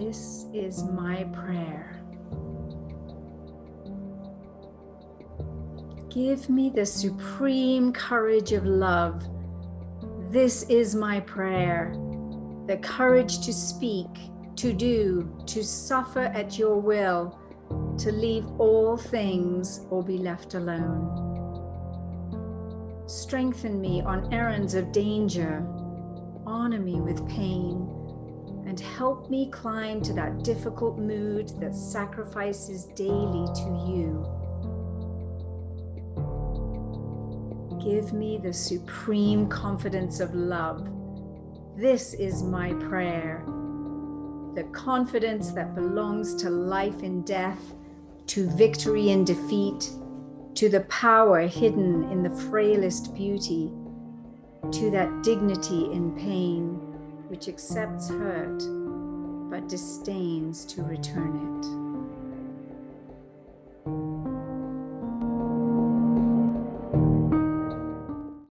This is my prayer. Give me the supreme courage of love. This is my prayer. The courage to speak, to do, to suffer at your will, to leave all things or be left alone. Strengthen me on errands of danger, honor me with pain, help me climb to that difficult mood that sacrifices daily to you. Give me the supreme confidence of love. This is my prayer. The confidence that belongs to life and death, to victory and defeat, to the power hidden in the frailest beauty, to that dignity in pain which accepts hurt disdains to return it.